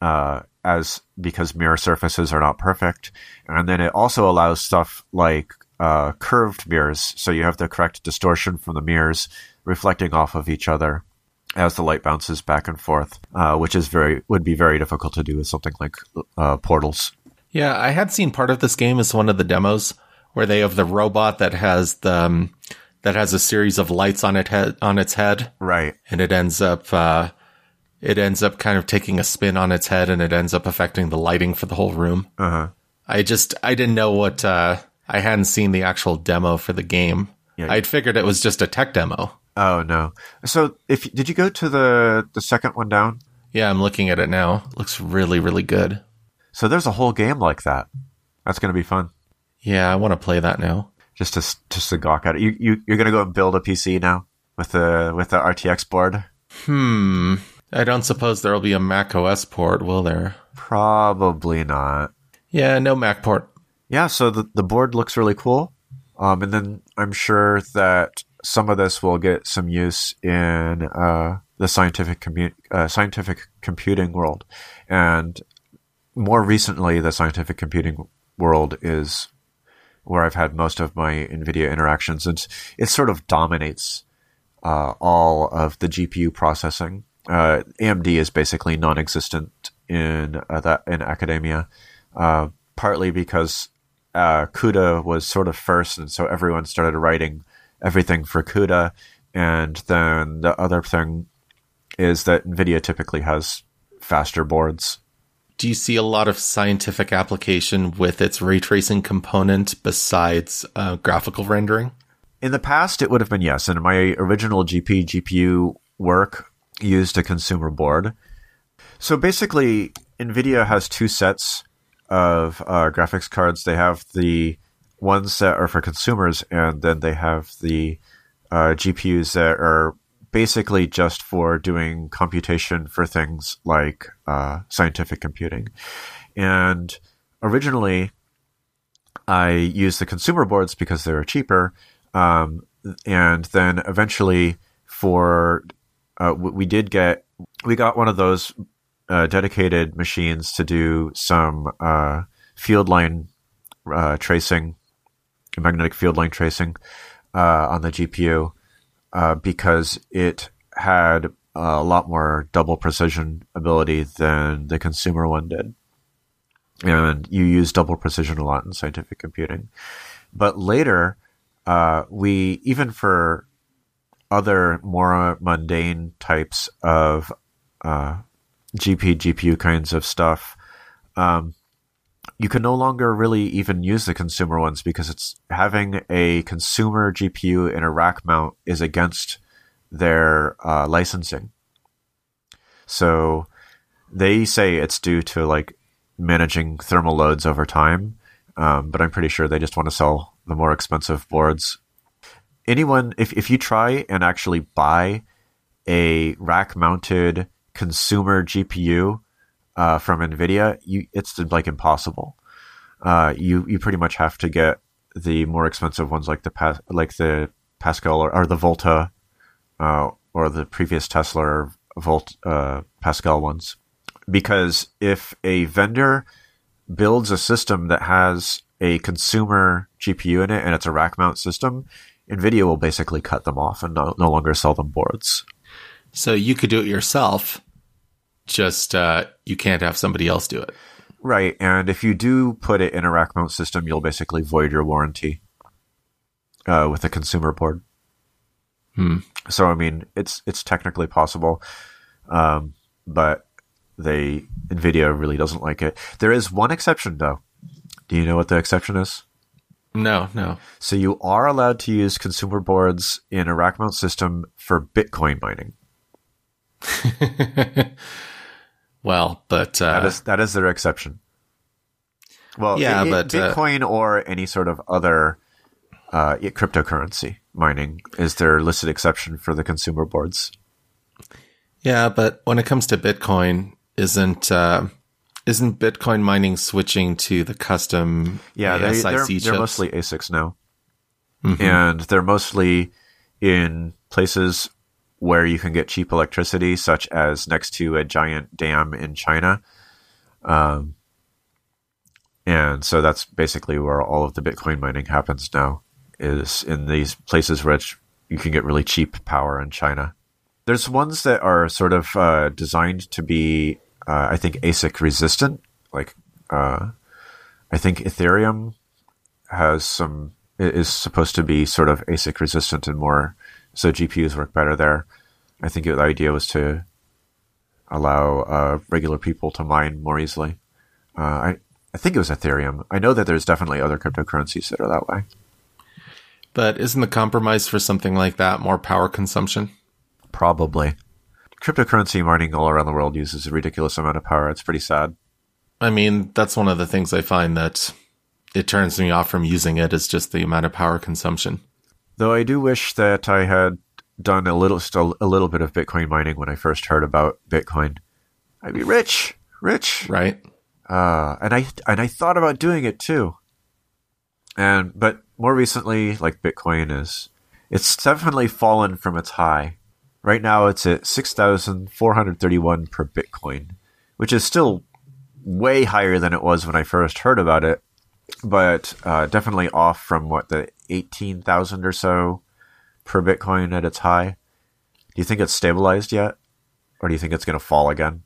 uh, as because mirror surfaces are not perfect, and then it also allows stuff like uh, curved mirrors, so you have the correct distortion from the mirrors reflecting off of each other as the light bounces back and forth, uh, which is very would be very difficult to do with something like uh, portals. Yeah, I had seen part of this game as one of the demos where they have the robot that has the um, that has a series of lights on it head on its head, Right. and it ends up uh, it ends up kind of taking a spin on its head, and it ends up affecting the lighting for the whole room. Uh huh. I just I didn't know what uh, I hadn't seen the actual demo for the game. Yeah. I'd figured it was just a tech demo. Oh no. So if did you go to the the second one down? Yeah, I'm looking at it now. looks really really good. So there's a whole game like that. That's going to be fun. Yeah, I want to play that now. Just to just to gawk at it. You you you're going to go and build a PC now with the with the RTX board. Hmm. I don't suppose there'll be a Mac OS port, will there? Probably not. Yeah, no Mac port. Yeah. So the the board looks really cool. Um, and then I'm sure that some of this will get some use in uh, the scientific commu- uh, scientific computing world, and more recently, the scientific computing world is where I've had most of my NVIDIA interactions, and it sort of dominates uh, all of the GPU processing. Uh, AMD is basically non-existent in uh, that in academia, uh, partly because CUDA was sort of first, and so everyone started writing everything for CUDA, and then the other thing is that NVIDIA typically has faster boards Do you see a lot of scientific application with its ray tracing component besides uh, graphical rendering? In the past, it would have been yes. And my original GP GPU work used a consumer board. So basically, NVIDIA has two sets of uh, graphics cards. They have the ones that are for consumers, and then they have the uh, GPUs that are basically just for doing computation for things like uh, scientific computing. And originally, I used the consumer boards because they were cheaper. Um, and then eventually, for uh, we did get we got one of those uh, dedicated machines to do some uh, field line uh, tracing, magnetic field line tracing uh, on the GPU uh, because it had a lot more double precision ability than the consumer one did. And you use double precision a lot in scientific computing. But later, uh, we even for other more mundane types of uh, GP GPU kinds of stuff, um, you can no longer really even use the consumer ones because it's having a consumer GPU in a rack mount is against their uh, licensing. So they say it's due to like managing thermal loads over time, um, but I'm pretty sure they just want to sell the more expensive boards. Anyone, if if you try and actually buy a rack mounted consumer GPU uh, from NVIDIA, you it's like impossible. Uh, you you pretty much have to get the more expensive ones like the like the Pascal or, or the Volta uh, or the previous Tesla or Volt uh, Pascal ones, because if a vendor builds a system that has a consumer GPU in it and it's a rack mount system, NVIDIA will basically cut them off and no, no longer sell them boards. So you could do it yourself, just uh, you can't have somebody else do it. Right. And if you do put it in a rack mount system, you'll basically void your warranty uh, with a consumer board. Hmm. So I mean, it's it's technically possible, um, but they Nvidia really doesn't like it. There is one exception though. Do you know what the exception is? No, no. So you are allowed to use consumer boards in a rack mount system for Bitcoin mining. <laughs> well, but uh, That is that is their exception. Well, Yeah, i- i- but, uh, Bitcoin or any sort of other uh, cryptocurrency mining is their listed exception for the consumer boards. yeah, but when it comes to Bitcoin, isn't uh, isn't Bitcoin mining switching to the custom Yeah, they, ASIC they're, they're mostly ASICs now, Mhm. and they're mostly in places where you can get cheap electricity, such as next to a giant dam in China. Um, and so that's basically where all of the Bitcoin mining happens now, is in these places which you can get really cheap power in China. There's ones that are sort of uh, designed to be, uh, I think, ASIC resistant. Like, uh, I think Ethereum has some is supposed to be sort of ASIC resistant and more, so GPUs work better there. I think the idea was to allow uh, regular people to mine more easily. Uh, I I think it was Ethereum. I know that there's definitely other cryptocurrencies that are that way. But isn't the compromise for something like that more power consumption? Probably. Cryptocurrency mining all around the world uses a ridiculous amount of power. It's pretty sad. I mean, that's one of the things I find that it turns me off from using it is just the amount of power consumption. Though I do wish that I had done a little, still a little bit of Bitcoin mining when I first heard about Bitcoin. I'd be rich, rich. Right? Uh, and I and I thought about doing it too. And but more recently, like Bitcoin is, it's definitely fallen from its high. Right now, it's at six thousand four hundred thirty-one per Bitcoin, which is still way higher than it was when I first heard about it, but uh, definitely off from what the eighteen thousand or so per Bitcoin at its high. Do you think it's stabilized yet, or do you think it's going to fall again?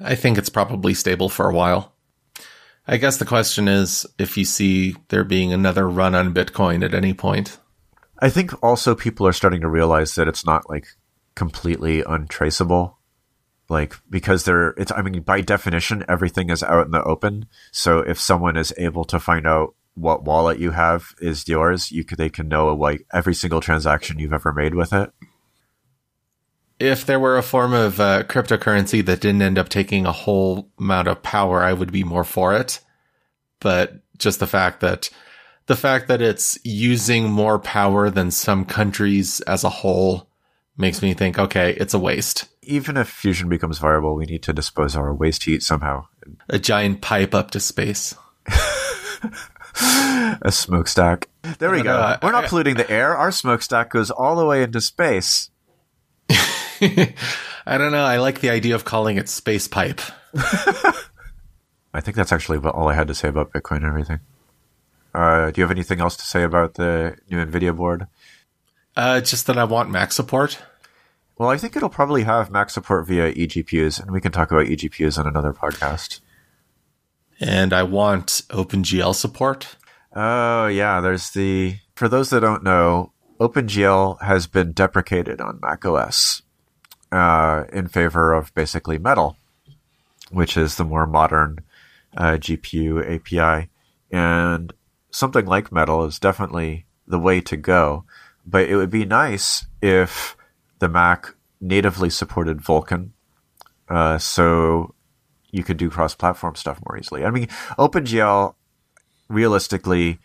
I think it's probably stable for a while. I guess the question is if you see there being another run on Bitcoin at any point. I think also people are starting to realize that it's not like completely untraceable. Like because they're it's I mean by definition everything is out in the open. So if someone is able to find out what wallet you have is yours, you could, they can know like every single transaction you've ever made with it. If there were a form of uh, cryptocurrency that didn't end up taking a whole amount of power, I would be more for it. But just the fact that the fact that it's using more power than some countries as a whole makes me think, okay, it's a waste. Even if fusion becomes viable, we need to dispose of our waste heat somehow. A giant pipe up to space. <laughs> A smokestack. There we go. We're not I- polluting the air. Our smokestack goes all the way into space. <laughs> I don't know. I like the idea of calling it space pipe. <laughs> I think that's actually all I had to say about Bitcoin and everything. Uh, do you have anything else to say about the new NVIDIA board? Uh, just that I want Mac support. Well, I think it'll probably have Mac support via eGPUs, and we can talk about eGPUs on another podcast. And I want OpenGL support. Oh, yeah, there's the For those that don't know, OpenGL has been deprecated on macOS uh, in favor of basically Metal, which is the more modern uh, GPU API. And something like Metal is definitely the way to go. But it would be nice if the Mac natively supported Vulkan, uh, so you could do cross-platform stuff more easily. I mean, OpenGL, realistically,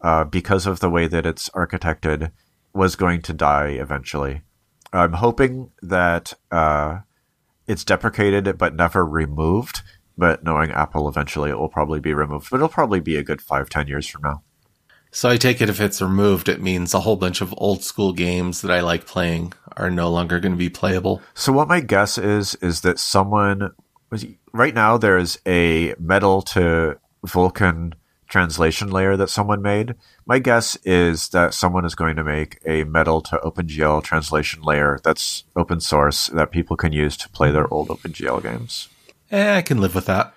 uh, because of the way that it's architected, was going to die eventually. I'm hoping that uh, it's deprecated but never removed. But knowing Apple, eventually it will probably be removed. But it'll probably be a good five, ten years from now. So I take it if it's removed, it means a whole bunch of old school games that I like playing are no longer going to be playable. So what my guess is is that someone was right now there is a metal to Vulkan translation layer that someone made. My guess is that someone is going to make a metal to OpenGL translation layer that's open source that people can use to play their old OpenGL games. Eh, I can live with that.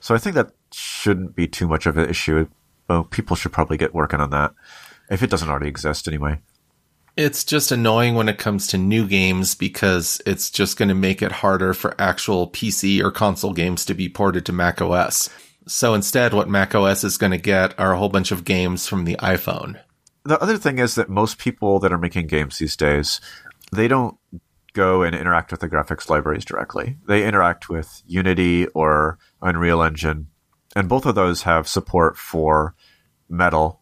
So I think that shouldn't be too much of an issue. Well, people should probably get working on that if it doesn't already exist anyway. It's just annoying when it comes to new games because it's just going to make it harder for actual PC or console games to be ported to Mac OS. So instead, what Mac OS is going to get are a whole bunch of games from the iPhone. The other thing is that most people that are making games these days, they don't go and interact with the graphics libraries directly. They interact with Unity or Unreal Engine, and both of those have support for Metal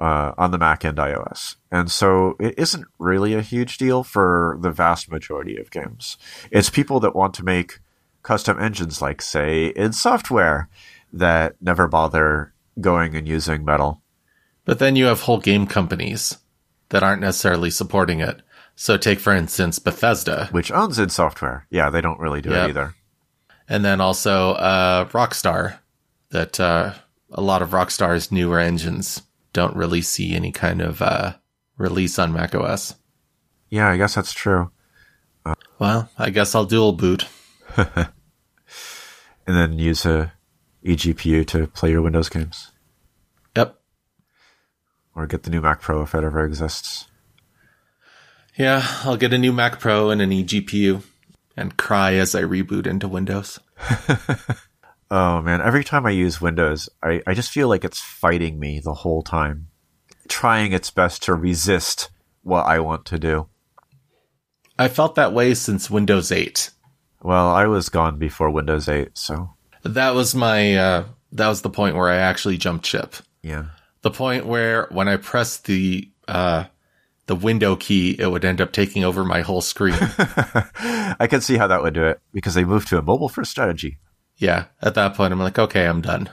uh, on the Mac and iOS. And so it isn't really a huge deal for the vast majority of games. It's people that want to make custom engines, like, say, id Software, that never bother going and using Metal. But then you have whole game companies that aren't necessarily supporting it. So take, for instance, Bethesda. Which owns id Software. Yeah, they don't really do Yep. it either. And then also uh, Rockstar, that uh, a lot of Rockstar's newer engines don't really see any kind of uh, release on macOS. Yeah, I guess that's true. Well, I guess I'll dual boot. <laughs> And then use a eGPU to play your Windows games. Yep. Or get the new Mac Pro if it ever exists. Yeah, I'll get a new Mac Pro and an eGPU and cry as I reboot into Windows. <laughs> Oh man, every time I use Windows, I, I just feel like it's fighting me the whole time, trying its best to resist what I want to do. I felt that way since Windows 8. Well, I was gone before Windows 8, so That was my uh, that was the point where I actually jumped ship. yeah. The point where when I pressed the uh, the window key, it would end up taking over my whole screen. <laughs> I can see how that would do it because they moved to a mobile first strategy. Yeah, at that point, I'm like, okay, I'm done.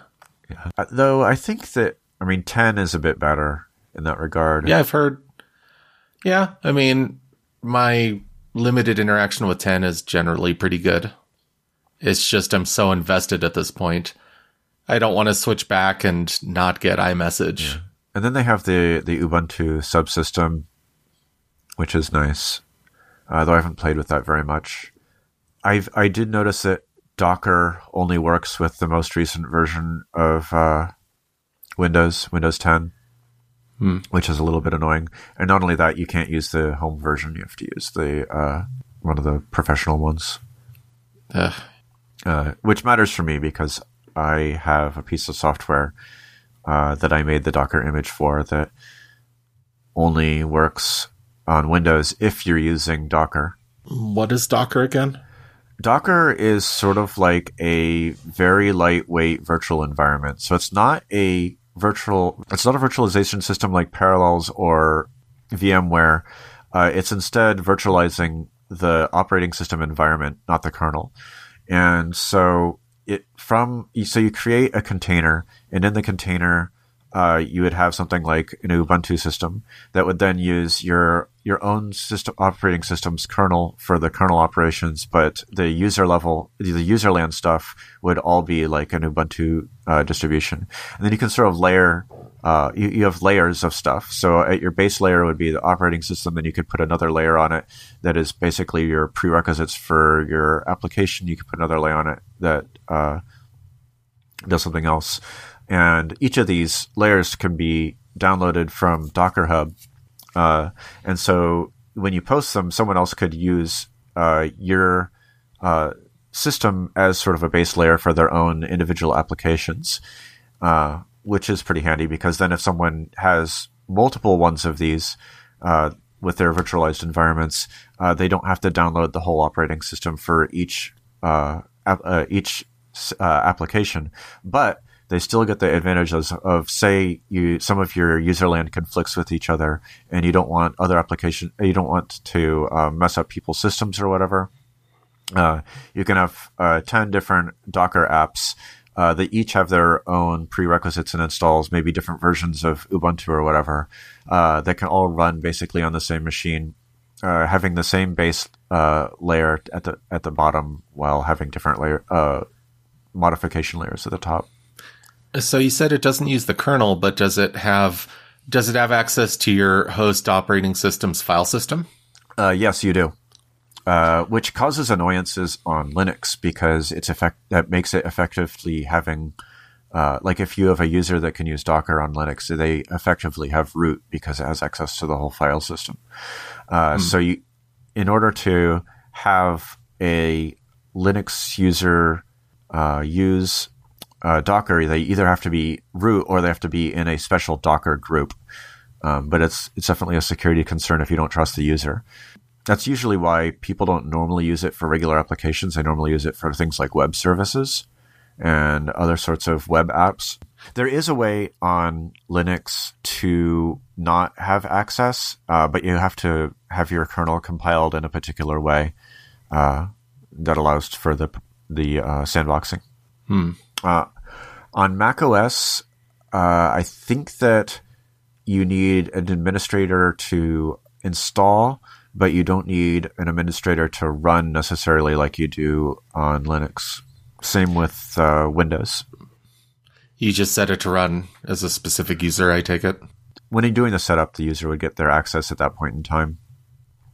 Uh, Though I think that, I mean, 10 is a bit better in that regard. Yeah, I've heard. Yeah, I mean, my limited interaction with 10 is generally pretty good. It's just I'm so invested at this point. I don't want to switch back and not get iMessage. And then they have the, the Ubuntu subsystem, which is nice. Uh, though I haven't played with that very much. I've, I did notice that Docker only works with the most recent version of uh, Windows, Windows 10, Hmm. which is a little bit annoying. And not only that, you can't use the home version; you have to use the uh, one of the professional ones. Uh, which matters for me because I have a piece of software uh, that I made the Docker image for that only works on Windows if you're using Docker. What is Docker again? Docker is sort of like a very lightweight virtual environment. So it's not a virtual, it's not a virtualization system like Parallels or VMware. Uh, it's instead virtualizing the operating system environment, not the kernel. And so it from so you create a container, and in the container, uh, you would have something like an Ubuntu system that would then use your your own system operating system's kernel for the kernel operations, but the user level, the user land stuff would all be like an Ubuntu uh, distribution, and then you can sort of layer. Uh, you, you have layers of stuff. So at your base layer would be the operating system. Then you could put another layer on it that is basically your prerequisites for your application. You could put another layer on it that uh, does something else. And each of these layers can be downloaded from Docker Hub, uh, and so when you post them, someone else could use uh, your uh, system as sort of a base layer for their own individual applications, uh, which is pretty handy because then if someone has multiple ones of these uh, with their virtualized environments, uh, they don't have to download the whole operating system for each each application, but they still get the advantages of say you some of your user land conflicts with each other and you don't want other application you don't want to uh, mess up people's systems or whatever uh, you can have uh, 10 different docker apps uh, that each have their own prerequisites and installs maybe different versions of ubuntu or whatever uh, that can all run basically on the same machine uh, having the same base layer at the at the bottom while having different layer modification layers at the top so you said it doesn't use the kernel, but does it have does it have access to your host operating system's file system? Uh, yes, you do. Uh, which causes annoyances on Linux because it's effect that makes it effectively having uh, like if you have a user that can use Docker on Linux, they effectively have root because it has access to the whole file system. Mm. So you, in order to have a Linux user uh, use uh, Docker, they either have to be root or they have to be in a special Docker group. Um, but it's it's definitely a security concern if you don't trust the user. That's usually why people don't normally use it for regular applications. They normally use it for things like web services and other sorts of web apps. There is a way on Linux to not have access, uh, but you have to have your kernel compiled in a particular way uh, that allows for the the uh, sandboxing. Hmm. Uh, on Mac OS, uh, I think that you need an administrator to install, but you don't need an administrator to run necessarily like you do on Linux. Same with uh, Windows. You just set it to run as a specific user, I take it? When you're doing the setup, the user would get their access at that point in time.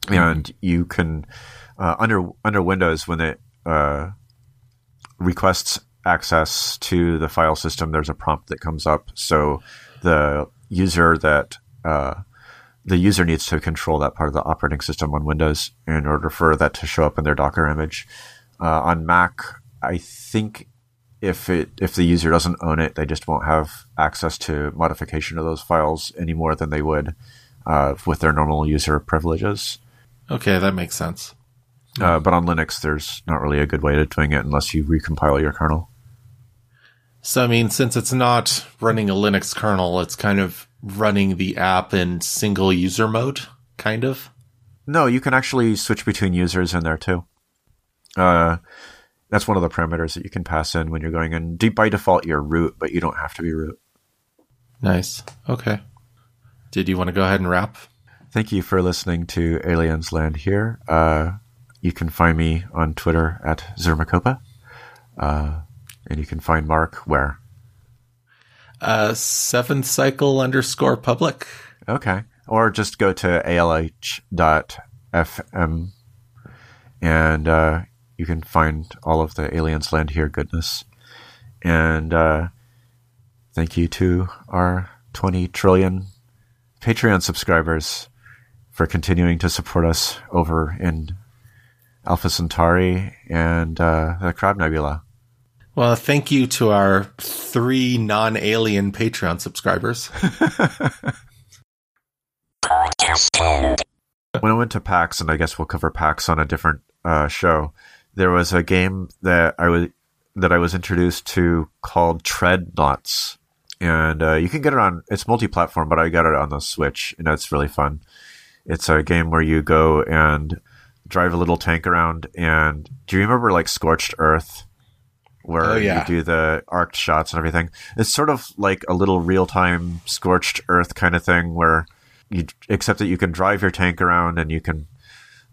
Mm-hmm. And you can, uh, under under Windows, when it uh, requests access to the file system, there's a prompt that comes up. So the user that uh, the user needs to control that part of the operating system on Windows in order for that to show up in their Docker image. Uh, on Mac, I think if it if the user doesn't own it, they just won't have access to modification of those files any more than they would uh, with their normal user privileges. Okay, that makes sense. Uh, but on Linux, there's not really a good way of doing it unless you recompile your kernel. So, I mean, since it's not running a Linux kernel, it's kind of running the app in single user mode, kind of? No, you can actually switch between users in there too. Uh, that's one of the parameters that you can pass in when you're going in. By default, you're root, but you don't have to be root. Nice. Okay. Did you want to go ahead and wrap? Thank you for listening to Aliens Land here. Uh, you can find me on Twitter at Zermacopa. Uh, and you can find Mark where? Uh, seventh cycle underscore public. Okay. Or just go to alh.fm and uh, you can find all of the Aliens Land Here goodness. And uh, thank you to our 20 trillion Patreon subscribers for continuing to support us over in Alpha Centauri and uh, the Crab Nebula. Well, thank you to our three non alien Patreon subscribers. <laughs> when I went to PAX, and I guess we'll cover PAX on a different uh, show, there was a game that I was that I was introduced to called Treadnauts, and uh, you can get it on. It's multi-platform, but I got it on the Switch, and it's really fun. It's a game where you go and drive a little tank around. And do you remember like Scorched Earth? Where oh, yeah. you do the arced shots and everything. It's sort of like a little real time scorched earth kind of thing where you, except that you can drive your tank around and you can,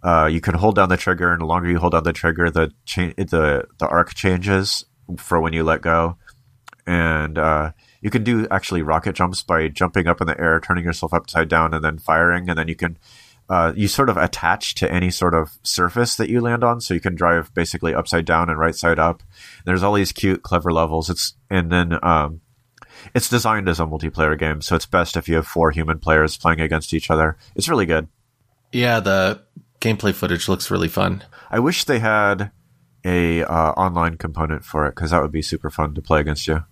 uh, you can hold down the trigger and the longer you hold down the trigger, the cha- the, the arc changes for when you let go. And, uh, you can do actually rocket jumps by jumping up in the air, turning yourself upside down and then firing. And then you can, uh, you sort of attach to any sort of surface that you land on, so you can drive basically upside down and right side up. There's all these cute, clever levels. It's and then um, it's designed as a multiplayer game, so it's best if you have four human players playing against each other. It's really good. Yeah, the gameplay footage looks really fun. I wish they had a uh, online component for it because that would be super fun to play against you.